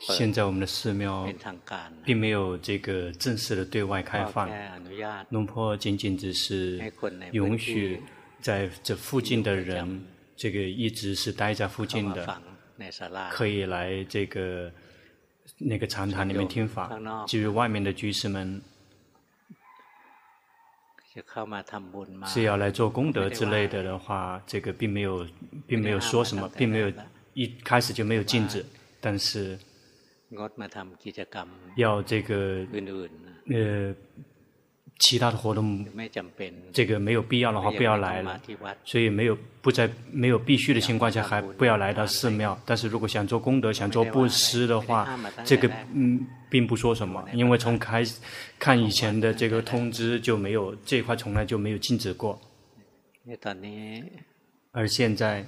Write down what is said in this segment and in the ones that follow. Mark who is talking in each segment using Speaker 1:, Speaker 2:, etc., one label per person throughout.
Speaker 1: 现在我们的寺庙并没有这个正式的对外开放，龙婆仅仅只是允许在这附近的人，这个一直是待在附近的，可以来这个那个禅堂里面听法。至于外面的居士们，是要来做功德之类的的话，这个并没有，并没有说什么，并没有。一开始就没有禁止，但是要这个呃其他的活动，这个没有必要的话不要来了，所以没有不在没有必须的情况下还不要来到寺庙。但是如果想做功德、想做布施的话，这个嗯并不说什么，因为从开始看以前的这个通知就没有这一块从来就没有禁止过，而现在。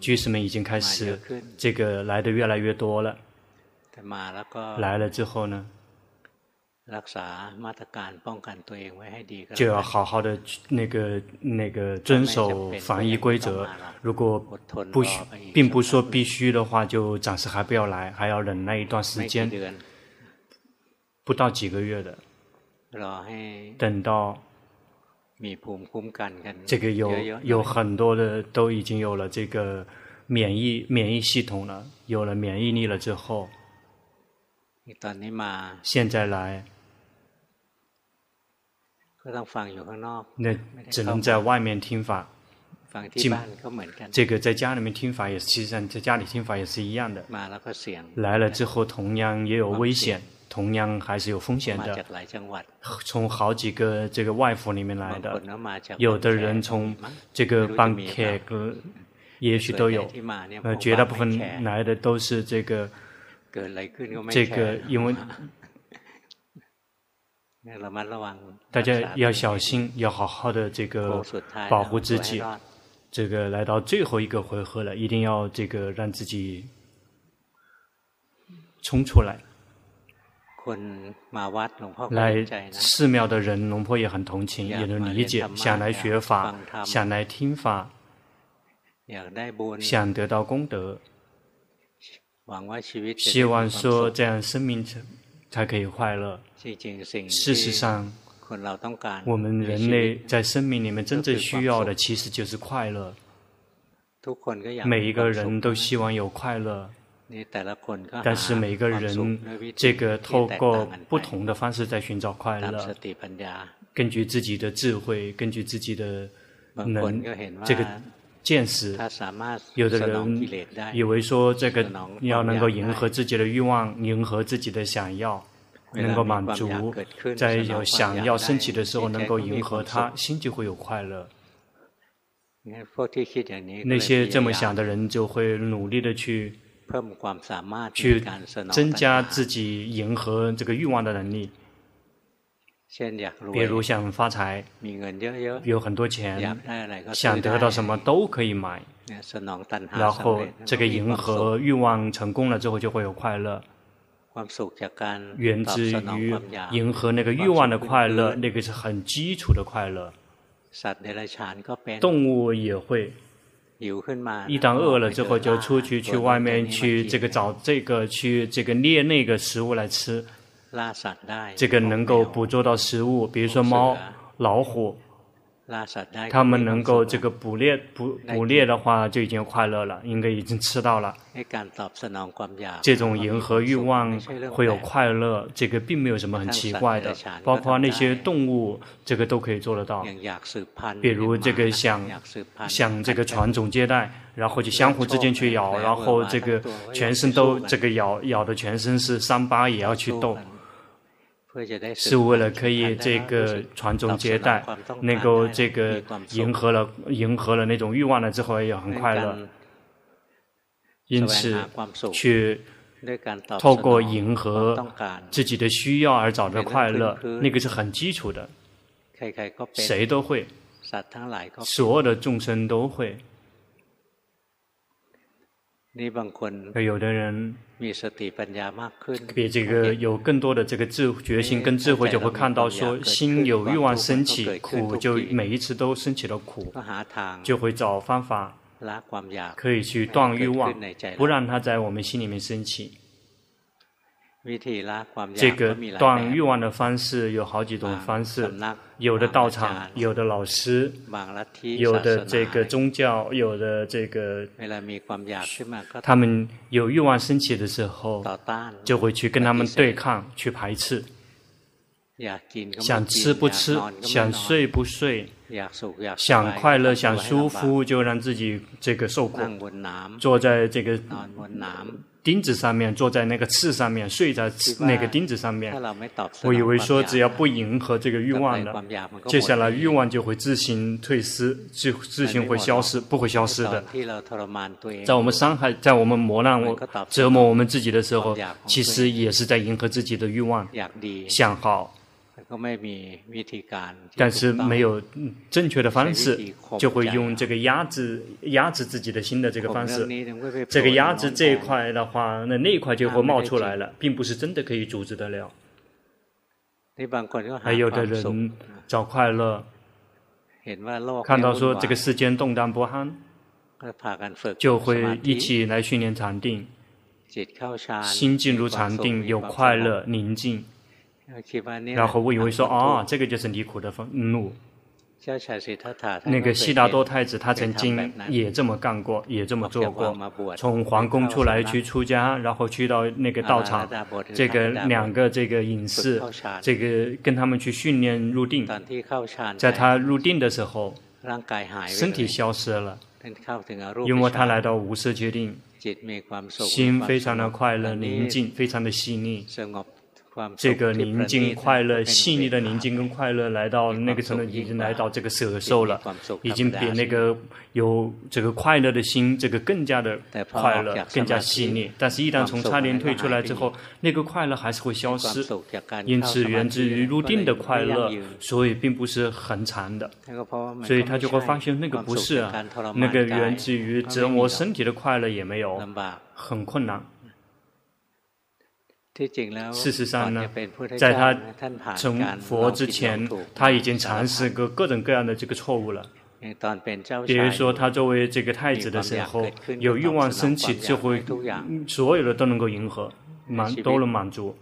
Speaker 1: 居士们已经开始这个来的越来越多了，来了之后呢，就要好好的那个那个遵守防疫规则。如果不需，并不说必须的话，就暂时还不要来，还要忍耐一段时间，不到几个月的，等到。这个有有很多的都已经有了这个免疫免疫系统了，有了免疫力了之后，现在来，那只能在外面听法，进这个在家里面听法也是，其实上在家里听法也是一样的，来了之后同样也有危险。同样还是有风险的，从好几个这个外府里面来的，有的人从这个邦凯格，也许都有，呃，绝大部分来的都是这个，这个因为 大家要小心，要好好的这个保护自己，这个来到最后一个回合了，一定要这个让自己冲出来。来寺庙的人，龙婆也很同情，也能理解，想来学法，想来听法，想得到功德，希望说这样生命才才可以快乐。事实上，我们人类在生命里面真正需要的，其实就是快乐。每一个人都希望有快乐。但是每个人，这个透过不同的方式在寻找快乐，根据自己的智慧，根据自己的能，这个见识，有的人以为说这个要能够迎合自己的欲望，迎合自己的想要，能够满足，在有想要升起的时候能够迎合它，心就会有快乐。那些这么想的人就会努力的去。去增加自己迎合这个欲望的能力，比如想发财，有很多钱，想得到什么都可以买，然后这个迎合欲望成功了之后就会有快乐，源自于迎合那个欲望的快乐，那个是很基础的快乐，动物也会。一旦饿了之后，就出去去外面去这个找这个去这个猎那个食物来吃，这个能够捕捉到食物，比如说猫、老虎。他们能够这个捕猎捕捕猎的话，就已经快乐了，应该已经吃到了。这种迎合欲望会有快乐，这个并没有什么很奇怪的。包括那些动物，这个都可以做得到。比如这个想想这个传宗接代，然后就相互之间去咬，然后这个全身都这个咬咬的全身是伤疤，也要去斗。是为了可以这个传宗接代，能够这个迎合了迎合了那种欲望了之后也很快乐，因此去透过迎合自己的需要而找到快乐，那个是很基础的，谁都会，所有的众生都会。而有的人比这个有更多的这个智决心跟智慧，就会看到说，心有欲望升起，苦就每一次都升起了苦，就会找方法可以去断欲望，不让它在我们心里面升起。这个断欲望的方式有好几种方式，有的道场，有的老师，有的这个宗教，有的这个，他们有欲望升起的时候，就会去跟他们对抗，去排斥。想吃不吃，想睡不睡，想快乐想舒服，就让自己这个受苦，坐在这个。钉子上面，坐在那个刺上面，睡在那个钉子上面。我以为说，只要不迎合这个欲望的，接下来欲望就会自行退失，自自行会消失，不会消失的。在我们伤害，在我们磨难、折磨我们自己的时候，其实也是在迎合自己的欲望，想好。但是没有正确的方式，就会用这个压制压制自己的心的这个方式。这个压制这一块的话，那那一块就会冒出来了，并不是真的可以阻止得了。还有的人找快乐，看到说这个世间动荡不安，就会一起来训练禅定，心进入禅定，有快乐宁静。然后我以为说，哦，这个就是离苦的愤怒。那个悉达多太子他曾经也这么干过，也这么做过。从皇宫出来去出家，然后去到那个道场，这个两个这个隐士，这个跟他们去训练入定。在他入定的时候，身体消失了，因为他来到无色界定，心非常的快乐宁静，非常的细腻。这个宁静、快乐、细腻的宁静跟快乐，来到那个程度，已经来到这个舍受了，已经比那个有这个快乐的心，这个更加的快乐，更加细腻。但是，一旦从差点退出来之后，那个快乐还是会消失。因此，源自于入定的快乐，所以并不是很长的。所以他就会发现，那个不是啊，那个源自于折磨身体的快乐也没有，很困难。事实上呢，在他成佛之前，他已经尝试过各种各样的这个错误了。比如说，他作为这个太子的时候，有欲望升起，就会所有的都能够迎合，满都能满足。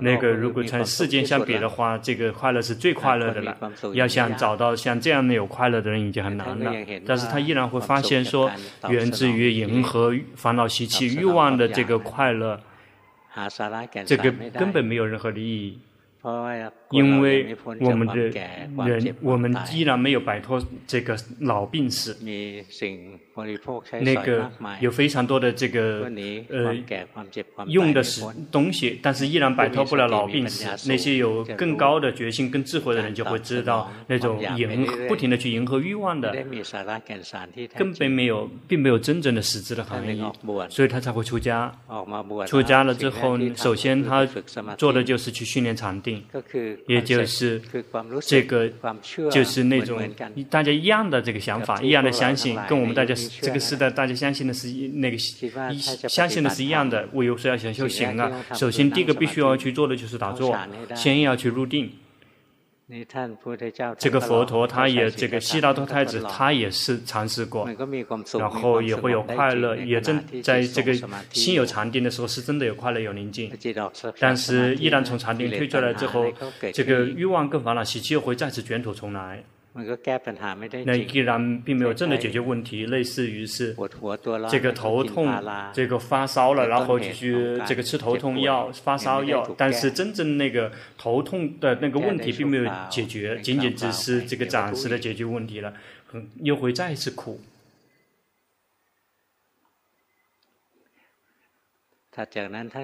Speaker 1: 那个如果在世间相比的话，这个快乐是最快乐的了。要想找到像这样的有快乐的人已经很难了。但是他依然会发现说，源自于迎合烦恼习气欲望的这个快乐。这个根本没有任何的意义。因为我们的人，我们依然没有摆脱这个老病死。那个有非常多的这个呃用的是东西，但是依然摆脱不了老病死。那些有更高的决心、更智慧的人就会知道，那种迎不停的去迎合欲望的，根本没有，并没有真正的实质的含义，所以他才会出家。出家了之后，首先他做的就是去训练禅定。也就是这个，就是那种大家一样的这个想法，一样的相信，跟我们大家这个时代大家相信的是一那个一相信的是一样的。我有时候要想修行啊，首先第一个必须要去做的就是打坐，先要去入定。这个佛陀他也这个悉达多太子他也是尝试过，然后也会有快乐，也正在这个心有禅定的时候是真的有快乐有宁静，但是一旦从禅定退出来之后，这个欲望跟烦恼习气又会再次卷土重来。那依然并没有真的解决问题，类似于是这个头痛，这个发烧了，然后就去这个吃头痛药、发烧药，但是真正那个头痛的那个问题并没有解决，仅仅只是这个暂时的解决问题了，又会再一次苦。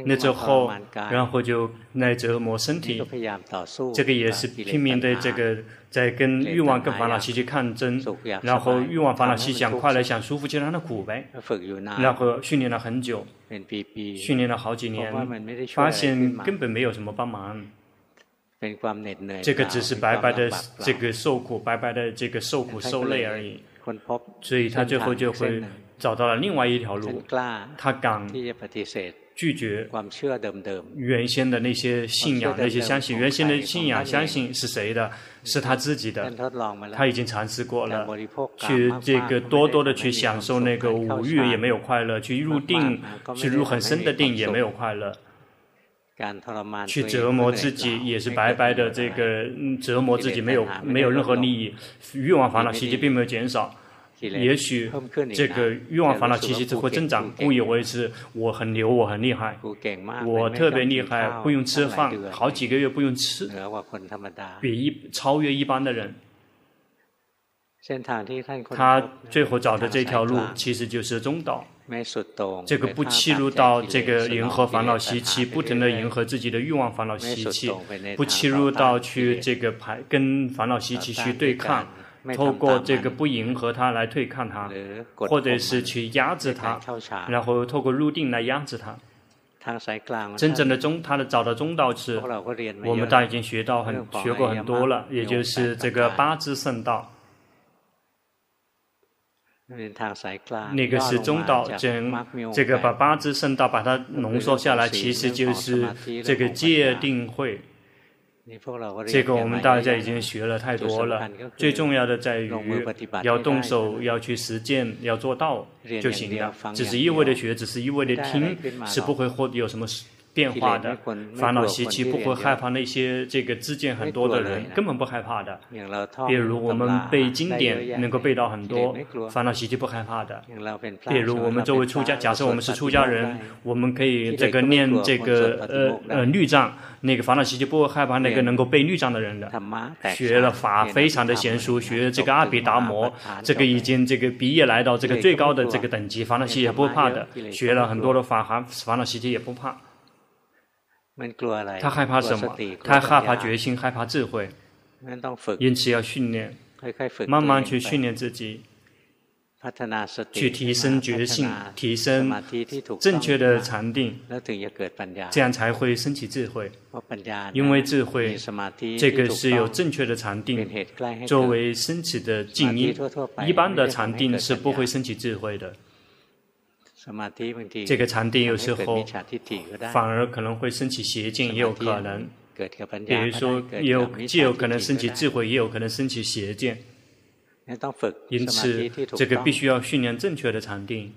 Speaker 1: 那之后，然后就来折磨身体，这个也是拼命的这个在跟欲望跟烦恼习气抗争，然后欲望烦恼习想快乐想舒服就让它苦呗，然后训练了很久，训练了好几年，发现根本没有什么帮忙，这个只是白白的这个受苦，白白的这个受苦受累而已，所以他最后就会找到了另外一条路，他敢。拒绝原先的那些信仰、那些相信。原先的信仰、相信是谁的？是他自己的。他已经尝试过了，去这个多多的去享受那个五欲也没有快乐，去入定，去入很深的定也没有快乐。去折磨自己也是白白的，这个折磨自己没有没有任何利益，欲望烦恼习气并没有减少。也许这个欲望烦恼习气只会增长，误以为是我很牛，我很厉害，我特别厉害，不用吃饭，好几个月不用吃，比一超越一般的人。他最后找的这条路其实就是中道，这个不侵入到这个迎合烦恼习气，不停的迎合自己的欲望烦恼习气，不侵入到去这个排跟烦恼习气去对抗。透过这个不迎合他来对抗他，或者是去压制他，然后透过入定来压制他。真正的中，他的找到中道是，我们大家已经学到很学过很多了，也就是这个八支圣道。那个是中道，整这个把八支圣道把它浓缩下来，其实就是这个界定慧。这个我们大家已经学了太多了，最重要的在于要动手，要去实践，要做到就行了。只是一味的学，只是一味的听，是不会获得有什么变化的。烦恼习气不会害怕那些这个知见很多的人，根本不害怕的。比如我们背经典能够背到很多，烦恼习气不害怕的。比如我们作为出家，假设我们是出家人，我们可以这个念这个呃呃律藏。那个烦恼习气不会害怕那个能够背律藏的人的，学了法非常的娴熟，学这个阿毗达摩，这个已经这个毕业来到这个最高的这个等级，烦恼习气也不怕的，学了很多的法，烦烦恼习气也不怕。他害怕什么？他害怕决心，害怕智慧，因此要训练，慢慢去训练自己。去提升觉性，提升正确的禅定，这样才会升起智慧。因为智慧，这个是有正确的禅定作为升起的静因。一般的禅定是不会升起智慧的。这个禅定有时候反而可能会升起邪见，也有可能。比如说，也有既有可能升起智慧，也有可能升起邪见。因此，这个必须要训练正确的禅定。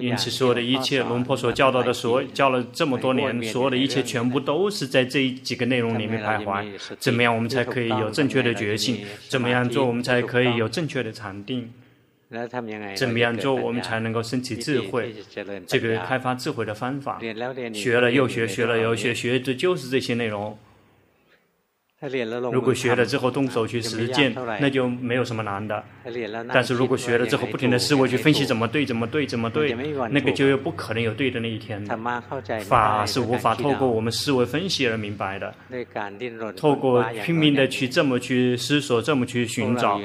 Speaker 1: 因此，所有的一切，龙婆所教导的，所教了这么多年，所有的一切全部都是在这几个内容里面徘徊。怎么样，我们才可以有正确的觉性？怎么样做，我们才可以有正确的禅定？怎么样做，我们才能够升起智慧？这个开发智慧的方法，学了又学，学了又学，学的就是这些内容。如果学了之后动手去实践，那就没有什么难的。但是如果学了之后不停的思维去分析怎么对怎么对怎么对，那个就又不可能有对的那一天。法是无法透过我们思维分析而明白的。透过拼命的去这么去思索，这么去寻找，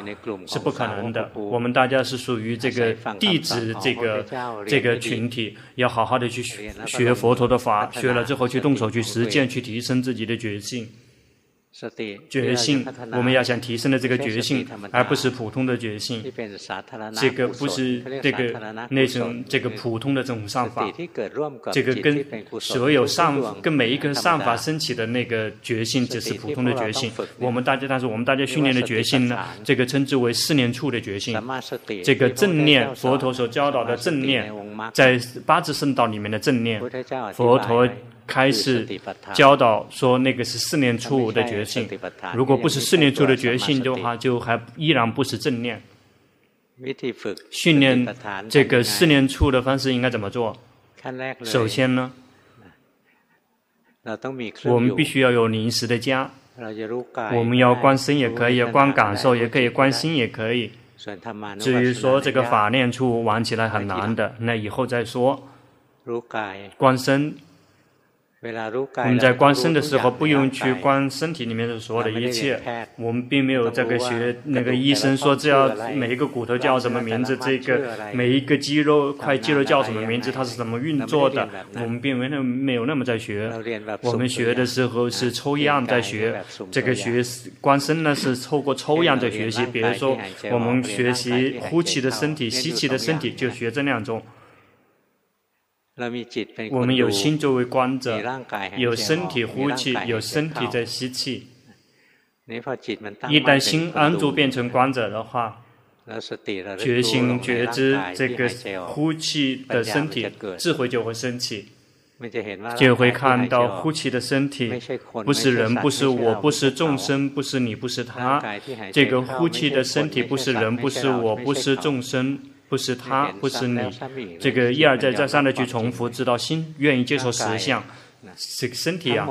Speaker 1: 是不可能的。我们大家是属于这个弟子这个这个群体，要好好的去学学佛陀的法，学了之后去动手去实践，去提升自己的觉性。觉性，我们要想提升的这个觉性，而不是普通的觉性。这个不是这个那种这个普通的这种上法，这个跟所有上跟每一个上法升起的那个觉性，只是普通的觉性。我们大家，但是我们大家训练的觉性呢，这个称之为四念处的觉性。这个正念，佛陀所教导的正念，在八支圣道里面的正念，佛陀。开始教导说那个是四念处的觉性，如果不是四念处的觉性的话，就还依然不是正念。训练这个四念处的方式应该怎么做？首先呢，我们必须要有临时的家，我们要观身也可以，观感受也可以，观心也可以。至于说这个法念处玩起来很难的，那以后再说。观身。我们在观身的时候，不用去观身体里面的所有的一切。我们并没有这个学那个医生说，只要每一个骨头叫什么名字，这个每一个肌肉块肌肉叫什么名字，它是怎么运作的。我们并没有没有那么在学。我们学的时候是抽样在学。这个学观身呢，是透过抽样在学习。比如说，我们学习呼气的身体、吸气的身体，就学这两种。我们有心作为观者，有身体呼气，有身体在吸气。一旦心安住变成观者的话，觉心觉知这个呼气的身体，智慧就会升起，就会看到呼气的身体不是人，不是我，不是众生，不是你，不是他。这个呼气的身体不是人，不是我，不是众生，不是他，不是你。这个一而再再三的去重复，直到心愿意接受实相。这个身体啊，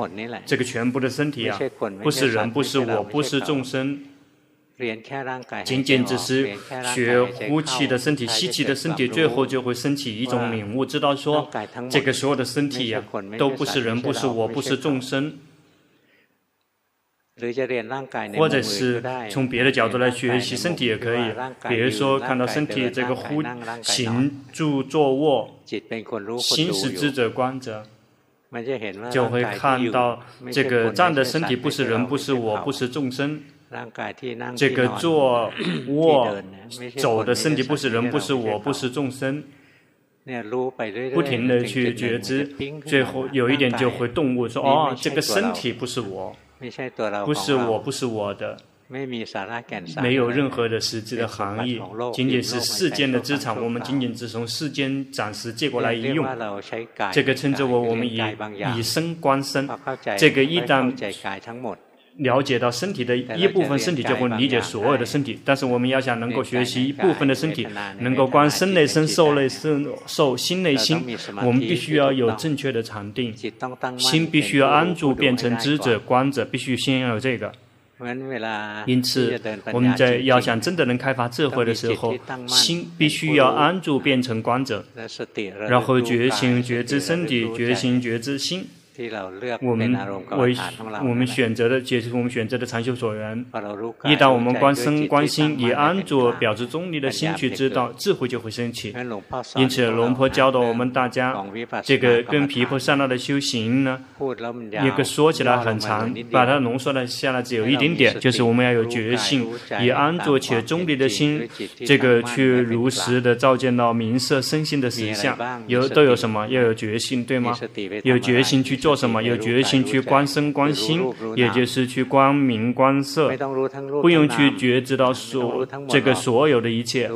Speaker 1: 这个全部的身体啊，不是人，不是我，不是众生。仅仅只是学呼气的身体，吸气的身体，最后就会升起一种领悟，知道说这个所有的身体呀、啊，都不是人，不是我，不是众生。或者是从别的角度来学习身体也可以，比如说看到身体这个呼行住坐卧，心是知者观者，就会看到这个站的身体不是人，不是我，不是众生。这个坐卧走的身体不是人，不是我，不是众生，不停的去觉知，最后有一点就会顿悟，说哦，这个身体不是我，不是我，不是我的，没有任何的实质的含义，仅仅是世间的资产，我们仅仅只从世间暂时借过来一用，这个称之为我们以以身观身，这个一旦。了解到身体的一部分身体，就会理解所有的身体。但是我们要想能够学习一部分的身体，能够观身内身、受内身、受心内心，我们必须要有正确的禅定，心必须要安住，变成知者观者，必须先要有这个。因此，我们在要想真的能开发智慧的时候，心必须要安住，变成观者，然后觉醒觉知身体，觉醒觉知心。我们为我们选择的，解释我们选择的禅修所缘。一旦我们观身观心，以安住表示中立的心去知道，智慧就会升起。因此，龙婆教导我们大家，这个跟皮婆善那的修行呢，一个说起来很长，把它浓缩了下来只有一点点，就是我们要有决心，以安住且中立的心，这个去如实的照见到名色身心的实相。有都有什么？要有决心，对吗？有决心去。做什么？有决心去观身观心，也就是去光明观色，不用去觉知到所这个所有的一切，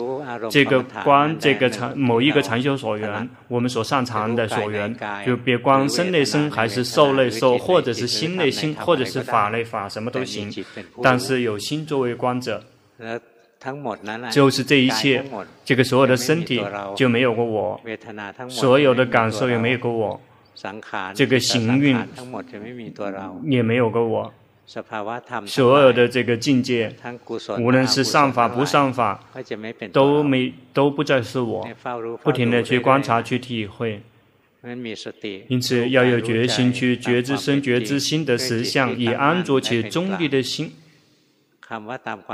Speaker 1: 这个观这个禅某一个禅修所缘，我们所擅长的所缘，就别观身内身，还是受内受，或者是心内心，或者是法内法，什么都行。但是有心作为观者，就是这一切，这个所有的身体就没有过我，所有的感受也没有过我。这个行运也没有个我，所有的这个境界，无论是上法不上法，都没都不再是我，不停的去观察去体会，因此要有决心去觉知身觉知心的实相，以安住且中立的心。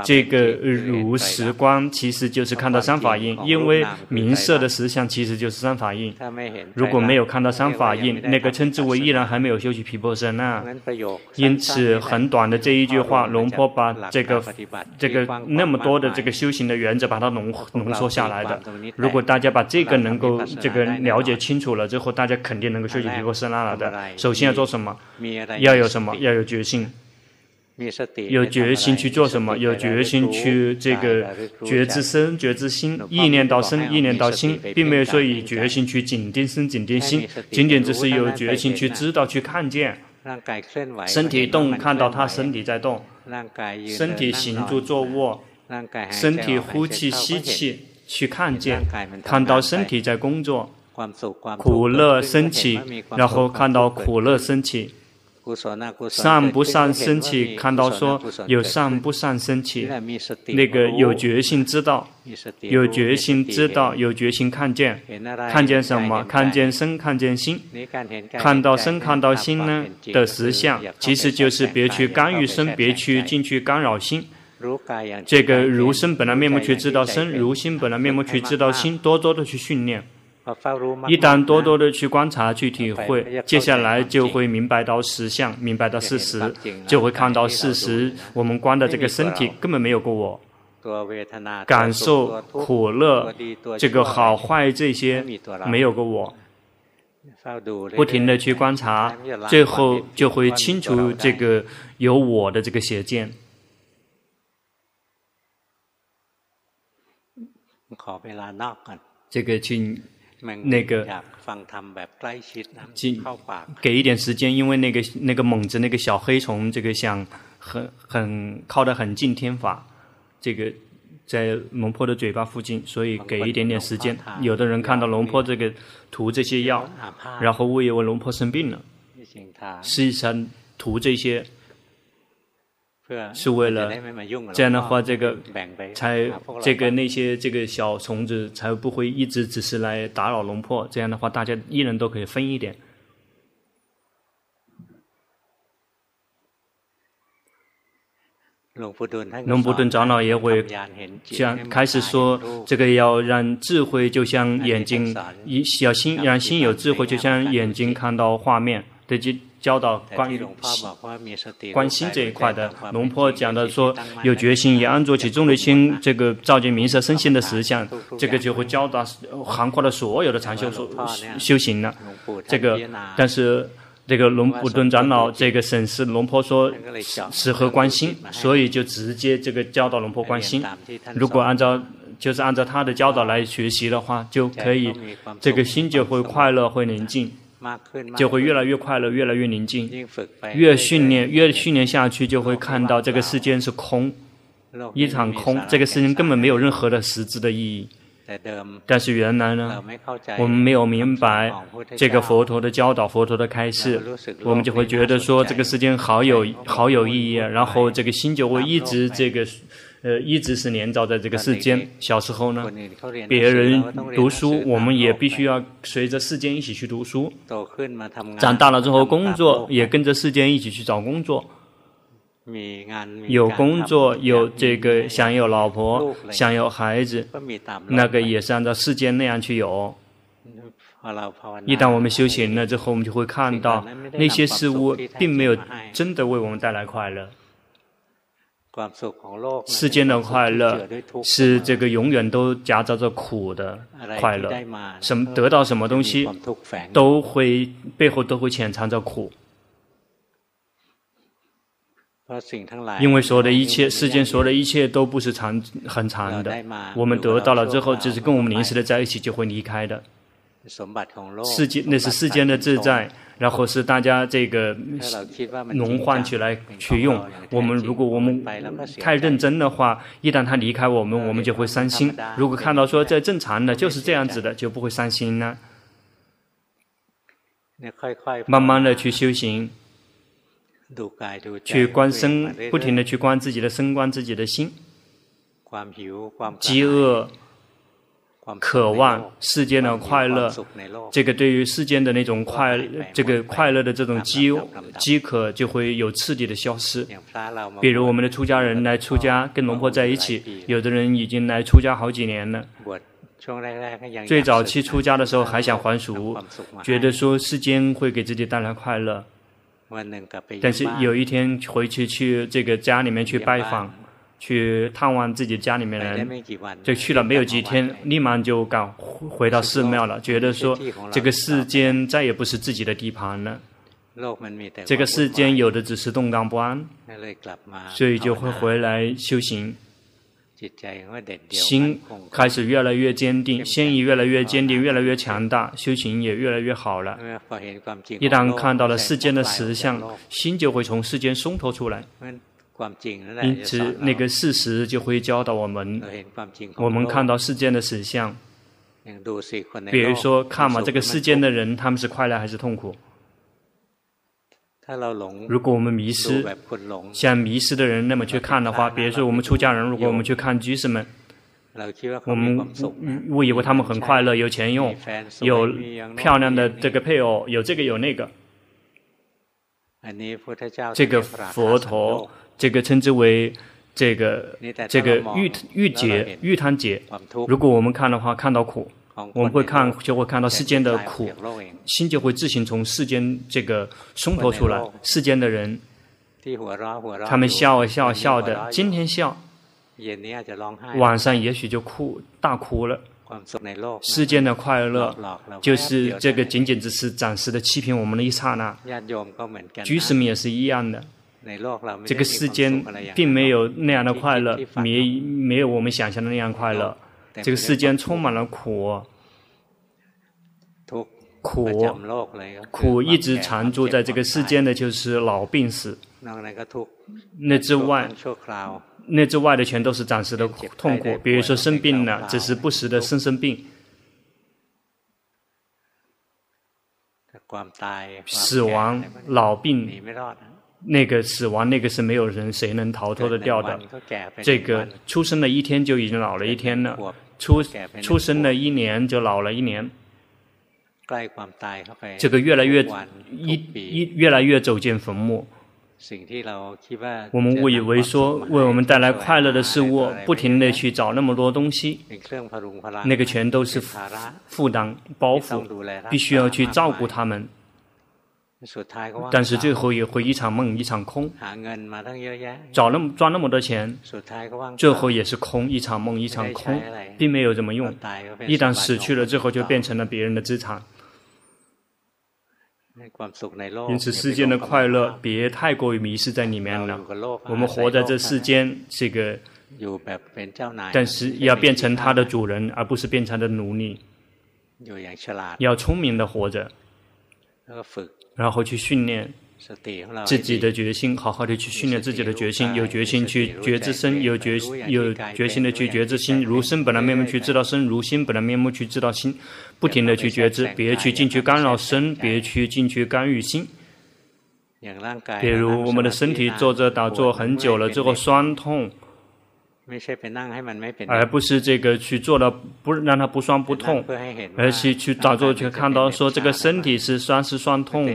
Speaker 1: 这个如实观其实就是看到三法印，因为名色的实相其实就是三法印。如果没有看到三法印，那个称之为依然还没有修习皮婆舍那。因此，很短的这一句话，龙婆把这个这个那么多的这个修行的原则把它浓浓缩下来的。如果大家把这个能够这个了解清楚了之后，大家肯定能够修习皮婆舍那了的。首先要做什么？要有什么？要有决心。有决心去做什么？有决心去这个觉知身、觉知心，意念到身、意念到心，并没有说以决心去紧盯身、紧盯心，仅仅只是有决心去知道、去看见。身体动，看到他身体在动；身体行住坐卧；身体呼气吸气，去看见，看到身体在工作，苦乐升起，然后看到苦乐升起。善不善升起，看到说有善不善升起，那个有决心知道，有决心知道，有决心看见，看见什么？看见身，看见心，看到身，看到心呢的实相，其实就是别去干预身，别去进去干扰心。这个如身本来面目去知道身，如心本来面目去知道心，多多的去训练。一旦多多的去观察、去体会，接下来就会明白到实相，明白到事实，就会看到事实。我们观的这个身体根本没有过我，感受苦乐，这个好坏这些没有过我。不停的去观察，最后就会清除这个有我的这个邪见。这个请那个请给一点时间，因为那个那个猛子那个小黑虫，这个想很很靠得很近天法，这个。在龙婆的嘴巴附近，所以给一点点时间。有的人看到龙婆这个涂这些药，然后误以为龙婆生病了。实际上涂这些是为了这样的话，这个才这个那些这个小虫子才不会一直只是来打扰龙婆。这样的话，大家一人都可以分一点。龙布顿长老也会像，开始说，这个要让智慧就像眼睛，一要心让心有智慧，就像眼睛看到画面的教教导关于关心这一块的。龙婆讲的说，有决心也安住其中的心，这个照见名色身心的实相，这个就会教导涵盖了所有的禅修所修行了。这个，但是。这个龙普顿长老这个审视龙婆说适合关心，所以就直接这个教导龙婆关心。如果按照就是按照他的教导来学习的话，就可以这个心就会快乐，会宁静，就会越来越快乐，越来越宁静。越训练越训练下去，就会看到这个世间是空，一场空，这个世间根本没有任何的实质的意义。但是原来呢，我们没有明白这个佛陀的教导，佛陀的开示，我们就会觉得说这个世间好有好有意义啊，然后这个心就会一直这个，呃，一直是连照在这个世间。小时候呢，别人读书，我们也必须要随着世间一起去读书。长大了之后，工作也跟着世间一起去找工作。有工作，有这个想有老婆，想有孩子，那个也是按照世间那样去有。一旦我们修行了之后，我们就会看到那些事物并没有真的为我们带来快乐。世间的快乐是这个永远都夹杂着苦的快乐，什么得到什么东西都会背后都会潜藏着苦。因为所有的一切，世间所有的一切都不是长很长的。我们得到了之后，只是跟我们临时的在一起就会离开的。世间那是世间的自在，然后是大家这个轮换起来去用。我们如果我们太认真的话，一旦他离开我们，我们就会伤心。如果看到说这正常的就是这样子的，就不会伤心了。慢慢的去修行。去观身，不停的去观自己的身，观自己的心。饥饿、渴望世间的快乐，这个对于世间的那种快，这个快乐的这种饥饥渴，就会有彻底的消失。比如我们的出家人来出家，跟龙婆在一起，有的人已经来出家好几年了。最早期出家的时候还想还俗，觉得说世间会给自己带来快乐。但是有一天回去去这个家里面去拜访，去探望自己家里面人，就去了没有几天，立马就赶回到寺庙了，觉得说这个世间再也不是自己的地盘了，这个世间有的只是动荡不安，所以就会回来修行。心开始越来越坚定，心意越来越坚定，越来越强大，修行也越来越好了。一旦看到了世间的实相，心就会从世间松脱出来。因此，那个事实就会教导我们，我们看到世间的实相。比如说，看嘛，这个世间的人，他们是快乐还是痛苦？如果我们迷失，像迷失的人那么去看的话，比如说我们出家人，如果我们去看居士们，我们误以为他们很快乐，有钱用，有漂亮的这个配偶，有这个有那个。这个佛陀，这个称之为这个这个欲欲解欲贪解。如果我们看的话，看到苦。我们会看，就会看到世间的苦，心就会自行从世间这个松脱出来。世间的人，他们笑啊笑笑的，今天笑，晚上也许就哭大哭了。世间的快乐，就是这个仅仅只是暂时的欺骗我们的一刹那。居士们也是一样的，这个世间并没有那样的快乐，没没有我们想象的那样快乐。这个世间充满了苦，苦苦一直常住在这个世间的就是老病死。那之外。那之外的全都是暂时的痛苦，比如说生病了，只是不时的生生病。死亡、老病，那个死亡，那个是没有人谁能逃脱得掉的。这个出生了一天就已经老了一天了，出出生了一年就老了一年。这个越来越一一越来越走进坟墓。我们误以为说为我们带来快乐的事物，不停的去找那么多东西，那个全都是负担包袱，必须要去照顾他们。但是最后也会一场梦一场空，找那么赚那么多钱，最后也是空一场梦一场空，并没有怎么用。一旦死去了之后，就变成了别人的资产。因此，世间的快乐别太过于迷失在里面了。我们活在这世间，这个，但是要变成它的主人，而不是变成他的奴隶。要聪明的活着，然后去训练。自己的决心，好好的去训练自己的决心，有决心去觉知身，有决有决心的去觉知心，如身本来面目去知道身，如心本来面目去知道心，不停的去觉知，别去进去干扰身，别去进去干预心。比如我们的身体坐着打坐很久了之后酸痛。而不是这个去做的不让它不酸不痛，而是去打坐去看到说这个身体是酸是酸痛，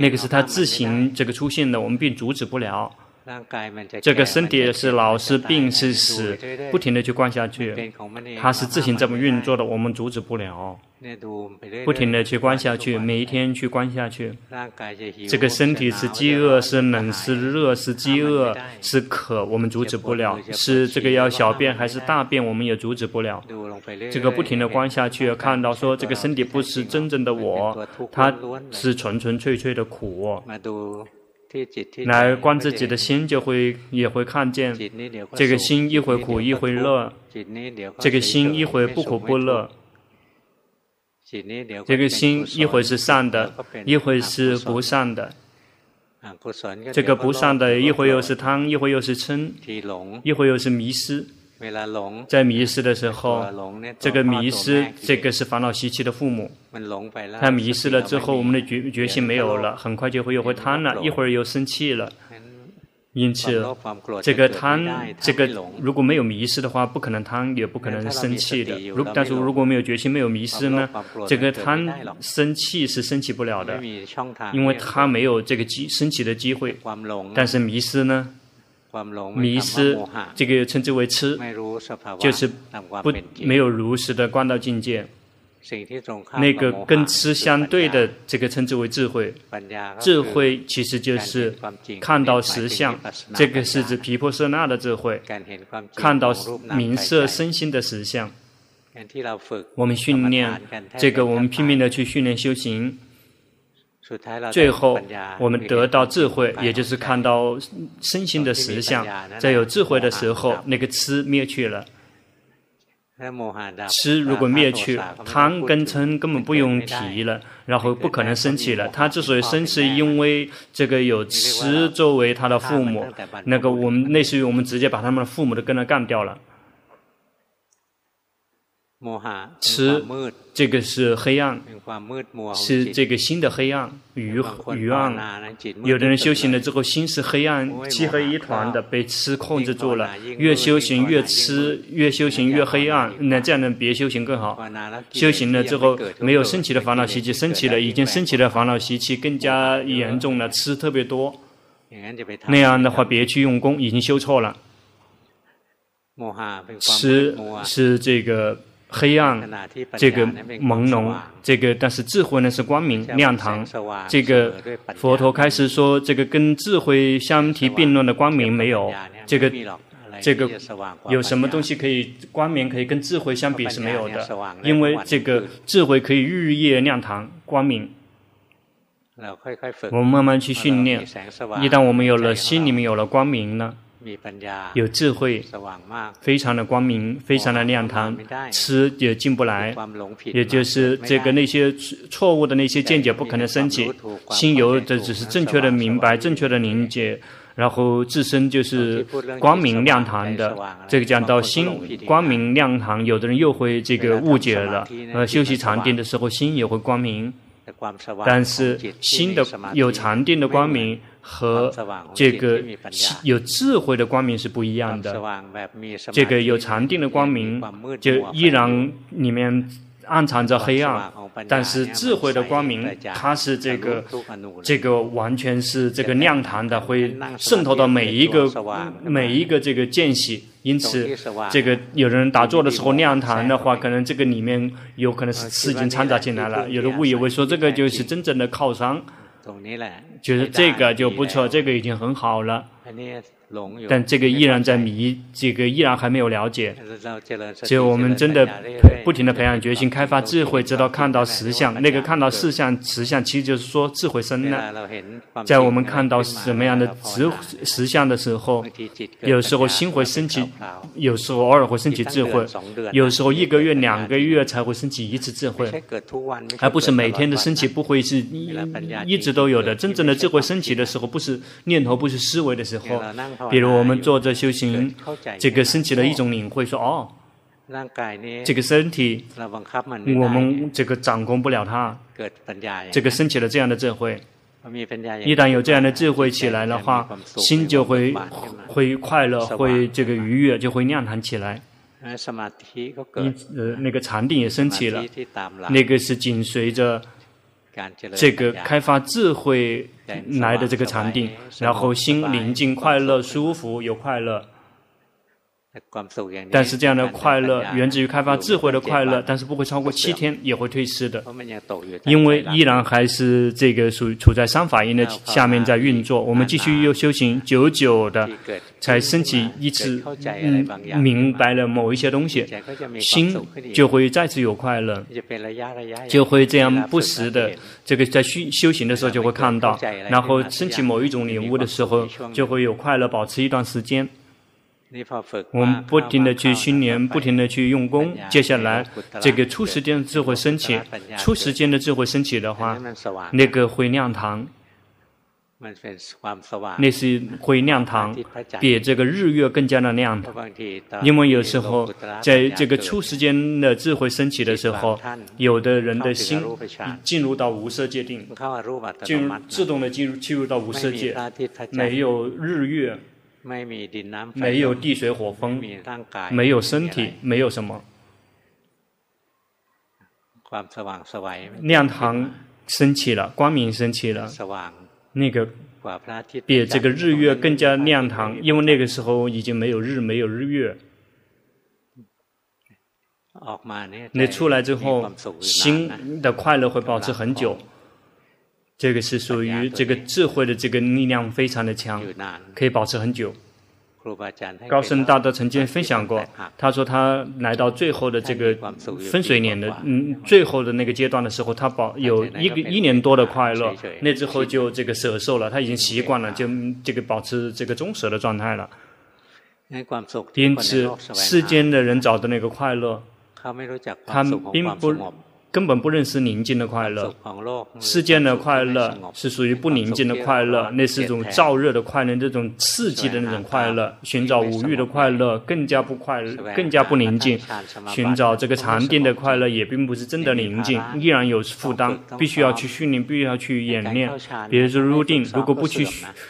Speaker 1: 那个是它自行这个出现的，我们并阻止不了。这个身体是老是病是死，不停的去观下去，它是自行这么运作的，我们阻止不了。不停的去观下去，每一天去观下去。这个身体是饥饿是冷是热是饥饿是渴，我们阻止不了。是这个要小便还是大便，我们也阻止不了。这个不停的观下去，看到说这个身体不是真正的我，它是纯纯粹粹的苦。来观自己的心，就会也会看见，这个心一会苦一会乐，这个心一会不苦不乐，这个心一会是善的，一会是不善的，这个不善的一会又是贪，一会又是嗔，一会又是迷失。在迷失的时候，这个迷失，这个是烦恼习气的父母。他迷失了之后，我们的决决心没有了，很快就会又会贪了，一会儿又生气了。因此，这个贪，这个如果没有迷失的话，不可能贪，也不可能生气的。如但是如果没有决心，没有迷失呢，这个贪生气是生气不了的，因为他没有这个机生起的机会。但是迷失呢？迷失，这个称之为痴，就是不没有如实的观到境界。那个跟痴相对的，这个称之为智慧。智慧其实就是看到实相，这个是指皮婆舍那的智慧，看到名色身心的实相。我们训练这个，我们拼命的去训练修行。最后，我们得到智慧，也就是看到身心的实相。在有智慧的时候，那个痴灭去了。痴如果灭去，贪跟嗔根本不用提了，然后不可能生起了。他之所以生，是因为这个有痴作为他的父母。那个我们类似于我们直接把他们的父母都跟着干掉了。痴，这个是黑暗，是这个心的黑暗，愚愚暗。有的人修行了之后，心是黑暗，漆黑一团的，被痴控制住了。越修行越痴，越修行越黑暗。那这样的别修行更好。修行了之后，没有升起的烦恼习气，升起了已经升起的烦恼习气更加严重了，痴特别多。那样的话，别去用功，已经修错了。痴是这个。黑暗，这个朦胧，这个但是智慧呢是光明亮堂。这个佛陀开始说，这个跟智慧相提并论的光明没有。这个这个有什么东西可以光明可以跟智慧相比是没有的，因为这个智慧可以日夜亮堂光明。我们慢慢去训练，一旦我们有了心里面有了光明了，有智慧，非常的光明，非常的亮堂，吃也进不来，也就是这个那些错误的那些见解不可能升起，心有的只是正确的明白，正确的理解。然后自身就是光明亮堂的，这个讲到心光明亮堂，有的人又会这个误解了。呃，休息禅定的时候心也会光明，但是心的有禅定的光明和这个有智慧的光明是不一样的。这个有禅定的光明就依然里面。暗藏着黑暗，但是智慧的光明，它是这个，这个完全是这个亮堂的，会渗透到每一个每一个这个间隙。因此，这个有人打坐的时候亮堂的话，可能这个里面有可能是刺激掺杂进来了。有的误以为说这个就是真正的靠山，觉得这个就不错，这个已经很好了。但这个依然在迷，这个依然还没有了解。只有我们真的不停的培养决心，开发智慧，直到看到实相。那个看到四相，实相其实就是说智慧生了。在我们看到什么样的实实相的时候，有时候心会升起，有时候偶尔会升起智慧，有时候一个月、两个月才会升起一次智慧，而不是每天的升起，不会是一一直都有的。真正的智慧升起的时候，不是念头，不是思维的时候。比如我们坐着修行，这个升起了一种领会，说哦，这个身体，我们这个掌控不了它，这个升起了这样的智慧。一旦有这样的智慧起来的话，心就会会快乐，会这个愉悦，就会亮堂起来。因呃，那个禅定也升起了，那个是紧随着。这个开发智慧来的这个禅定，然后心宁静、快乐、舒服、有快乐。但是这样的快乐源自于开发智慧的快乐，但是不会超过七天，也会退失的，因为依然还是这个属于处在三法印的下面在运作。我们继续又修行，久久的才升起一次，嗯，明白了某一些东西，心就会再次有快乐，就会这样不时的这个在修修行的时候就会看到，然后升起某一种领悟的时候就会有快乐，保持一段时间。我们不停的去训练，不停的去用功。接下来，这个初时间的智慧升起，初时间的智慧升起的话，那个会亮堂，那是会亮堂，比这个日月更加的亮。因为有时候，在这个初时间的智慧升起的时候，有的人的心进入到无色界定，进入自动的进入进入到无色界，没有日月。没有地水火风，没有身体，没有什么。亮堂升起了，光明升起了，那个比这个日月更加亮堂，因为那个时候已经没有日，没有日月。你出来之后，心的快乐会保持很久。这个是属于这个智慧的这个力量非常的强，可以保持很久。高僧大德曾经分享过，他说他来到最后的这个分水岭的嗯最后的那个阶段的时候，他保有一个一年多的快乐，那之后就这个舍受了，他已经习惯了，就这个保持这个中舍的状态了。因此，世间的人找的那个快乐，他们并不。根本不认识宁静的快乐，世间的快乐是属于不宁静的快乐，那是一种燥热的快乐，这种刺激的那种快乐。寻找无欲的快乐更加不快乐，更加不宁静。寻找这个禅定的快乐也并不是真的宁静，依然有负担，必须要去训练，必须要去演练。比如说入定，如果不去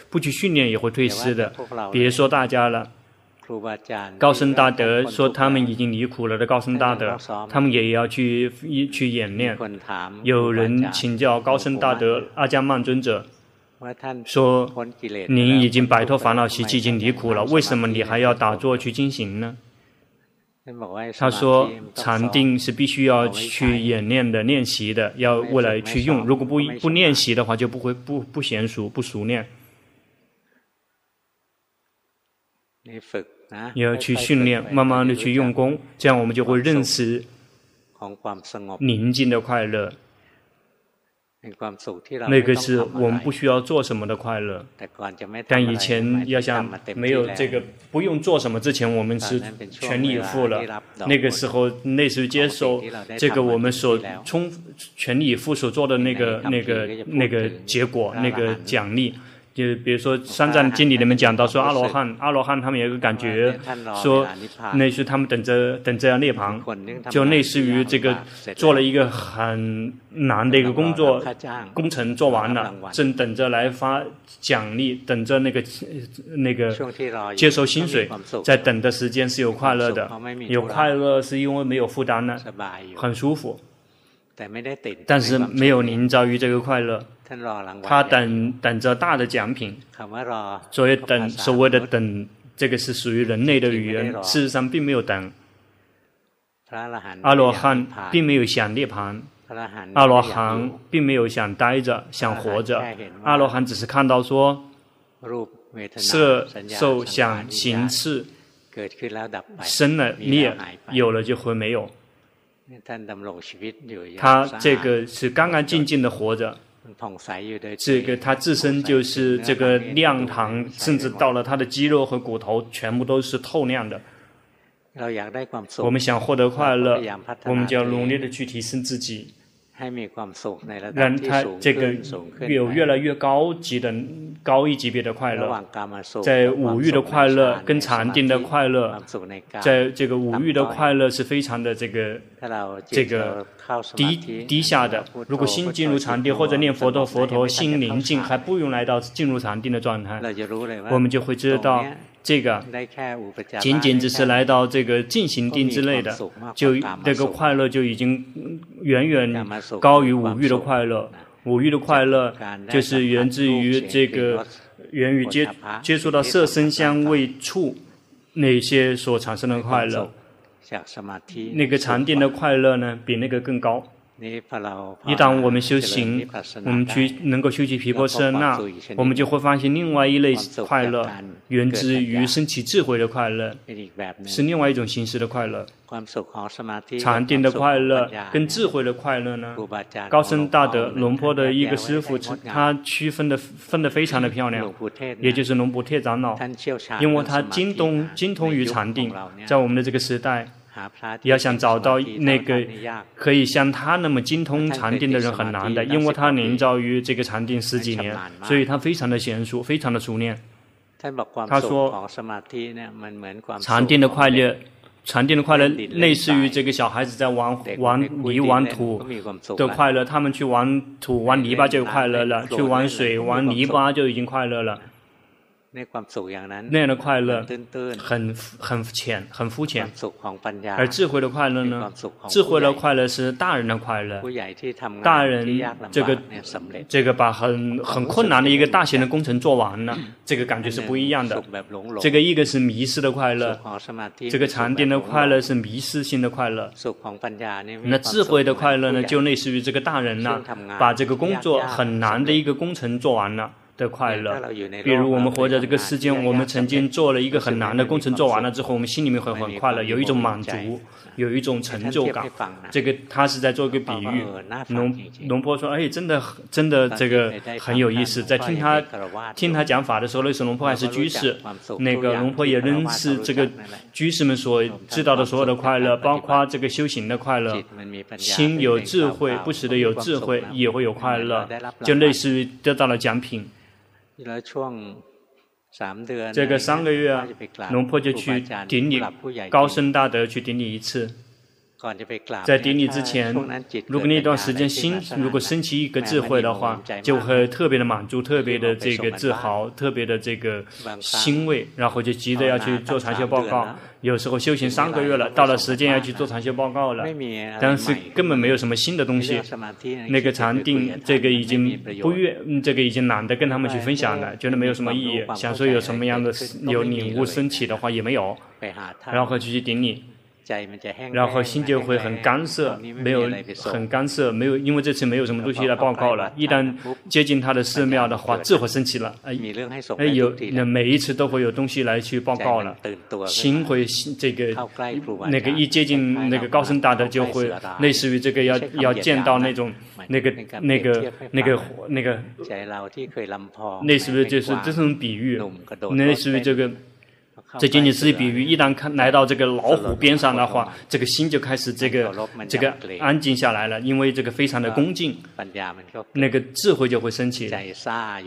Speaker 1: 不去训练，也会退失的。别说大家了。高僧大德说他们已经离苦了的高僧大德，他们也要去去演练。有人请教高僧大德阿姜曼尊者，说：“您已经摆脱烦恼习气，已经离苦了，为什么你还要打坐去进行呢？”他说：“禅定是必须要去演练的、练习的，要未来去用。如果不不练习的话，就不会不不娴熟、不熟练。”你要去训练，慢慢的去用功，这样我们就会认识宁静的快乐。那个是我们不需要做什么的快乐，但以前要想没有这个不用做什么之前，我们是全力以赴了。那个时候，那时候接受这个我们所充全力以赴所做的那个那个那个结果那个奖励。就比如说《三藏经》里面讲到说阿罗汉，阿罗汉他们有一个感觉，说那是他们等着等着要涅槃，就类似于这个做了一个很难的一个工作工程做完了，正等着来发奖励，等着那个那个接收薪水，在等的时间是有快乐的，有快乐是因为没有负担了，很舒服，但是没有凝造于这个快乐。他等等着大的奖品，所谓等所谓的等，这个是属于人类的语言，事实上并没有等。阿罗汉并没有想涅槃，阿罗汉并没有想待着、想活着，阿罗汉只是看到说，色、受、想、行、识生了灭，有了就会没有。他这个是干干净净的活着。这个他自身就是这个亮堂，甚至到了他的肌肉和骨头，全部都是透亮的。我们想获得快乐，我们就要努力的去提升自己。让他这个有越来越高级的高一级别的快乐，在五欲的快乐跟禅定的快乐，在这个五欲的快乐是非常的这个这个低低下的。如果心进入禅定或者念佛陀佛陀心宁静，还不用来到进入禅定的状态，我们就会知道。这个仅仅只是来到这个进行定之类的，就这个快乐就已经远远高于五欲的快乐。五欲的快乐就是源自于这个源于接接触到色身香味触那些所产生的快乐。那个禅定的快乐呢，比那个更高。一旦我们修行，我们去能够修习皮婆舍那，我们就会发现另外一类快乐，源自于升起智慧的快乐，是另外一种形式的快乐。禅定的快乐跟智慧的快乐呢？高僧大德龙坡的一个师傅，他区分的分的非常的漂亮，也就是龙布特长老，因为他精通精通于禅定，在我们的这个时代。要想找到那个可以像他那么精通禅定的人很难的，因为他营造于这个禅定十几年，所以他非常的娴熟，非常的熟练。他说，禅定的快乐，禅定的快乐类似于这个小孩子在玩玩泥玩土的快乐，他们去玩土玩泥巴就快乐了，去玩水玩泥巴就已经快乐了。那样的快乐很很浅，很肤浅。而智慧的快乐呢？智慧的快乐是大人的快乐。大人这个这个把很很困难的一个大型的工程做完了，这个感觉是不一样的。这个一个是迷失的快乐，这个禅定的快乐是迷失性的快乐。那智慧的快乐呢？就类似于这个大人呢，把这个工作很难的一个工程做完了。的快乐，比如我们活在这个世间，我们曾经做了一个很难的工程，做完了之后，我们心里面会很快乐，有一种满足，有一种成就感。这个他是在做一个比喻。龙龙波说：“哎，真的真的这个很有意思。”在听他听他讲法的时候，那时候龙波还是居士，那个龙波也认识这个居士们所知道的所有的快乐，包括这个修行的快乐。心有智慧，不时的有智慧，也会有快乐，就类似于得到了奖品。这个三个月啊，龙婆就去顶礼高僧大德去顶礼一次。在顶礼之前，如果那段时间心如果升起一个智慧的话，就会特别的满足，特别的这个自豪，特别的这个欣慰，然后就急着要去做禅修报告。有时候修行三个月了，到了时间要去做禅修报告了，但是根本没有什么新的东西。那个禅定，这个已经不愿，这个已经懒得跟他们去分享了，觉得没有什么意义。想说有什么样的有领悟升起的话也没有，然后就去顶礼。然后心就会很干涩，没有很干涩，没有因为这次没有什么东西来报告了。一旦接近他的寺庙的话，智慧升起了，哎，哎有那每一次都会有东西来去报告了，心会这个那个一接近那个高僧大德就会类似于这个要要见到那种那个那个那个那个，类似于就是这种比喻，类似于这个。这仅仅是比喻，一旦看来到这个老虎边上的话，这个心就开始这个这个安静下来了，因为这个非常的恭敬，那个智慧就会升起。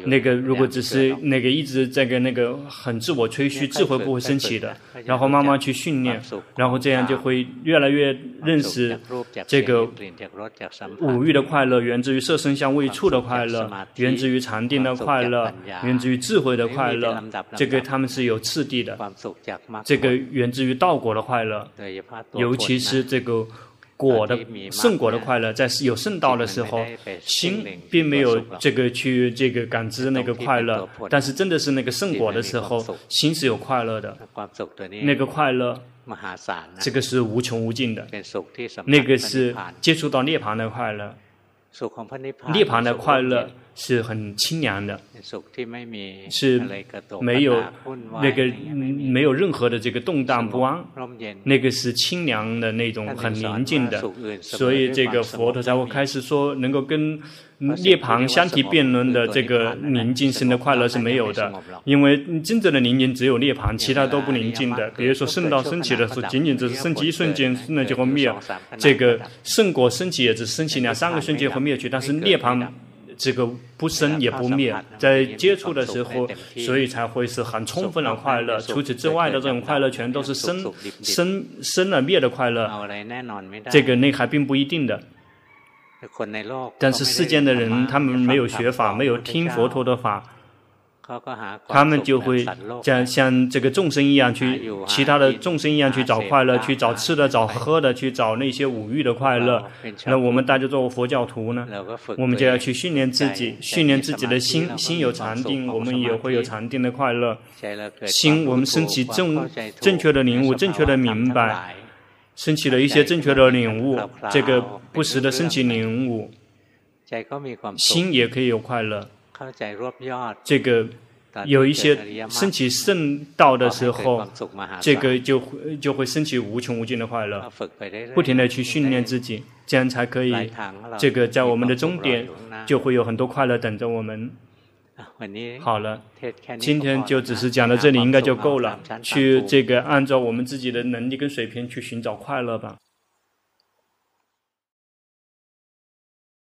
Speaker 1: 那个如果只是那个一直这个那个很自我吹嘘，智慧不会升起的。然后慢慢去训练，然后这样就会越来越认识这个五欲的快乐，源自于色身香味触的快乐，源自于禅定的快乐，源自于智慧的快乐。这个他们是有次第的。这个源自于道果的快乐，尤其是这个果的圣果的快乐，在有圣道的时候，心并没有这个去这个感知那个快乐，但是真的是那个圣果的时候，心是有快乐的，那个快乐，这个是无穷无尽的，那个是接触到涅槃的快乐，涅槃的快乐。是很清凉的，是没有那个没有任何的这个动荡不安，那个是清凉的那种很宁静的，所以这个佛陀才会开始说，能够跟涅槃相提并论的这个宁静心的快乐是没有的，因为真正的宁静只有涅槃，其他都不宁静的。比如说圣道升起的时候，仅仅只是升起一瞬间，那就会灭；这个圣果升起也只升起两三个瞬间会灭去，但是涅槃。这个不生也不灭，在接触的时候，所以才会是很充分的快乐。除此之外的这种快乐，全都是生生生了灭的快乐。这个那还并不一定的。但是世间的人，他们没有学法，没有听佛陀的法。他们就会像像这个众生一样去，其他的众生一样去找快乐，去找吃的、找喝的，去找那些五欲的快乐。那我们大家作为佛教徒呢，我们就要去训练自己，训练自己的心，心有禅定，我们也会有禅定的快乐。心，我们升起正正确的领悟，正确的明白，升起了一些正确的领悟，这个不时的升起领悟，心也可以有快乐。这个有一些升起圣道的时候，这个就会就会升起无穷无尽的快乐。不停的去训练自己，这样才可以。这个在我们的终点就会有很多快乐等着我们。好了，今天就只是讲到这里，应该就够了。去这个按照我们自己的能力跟水平去寻找快乐吧。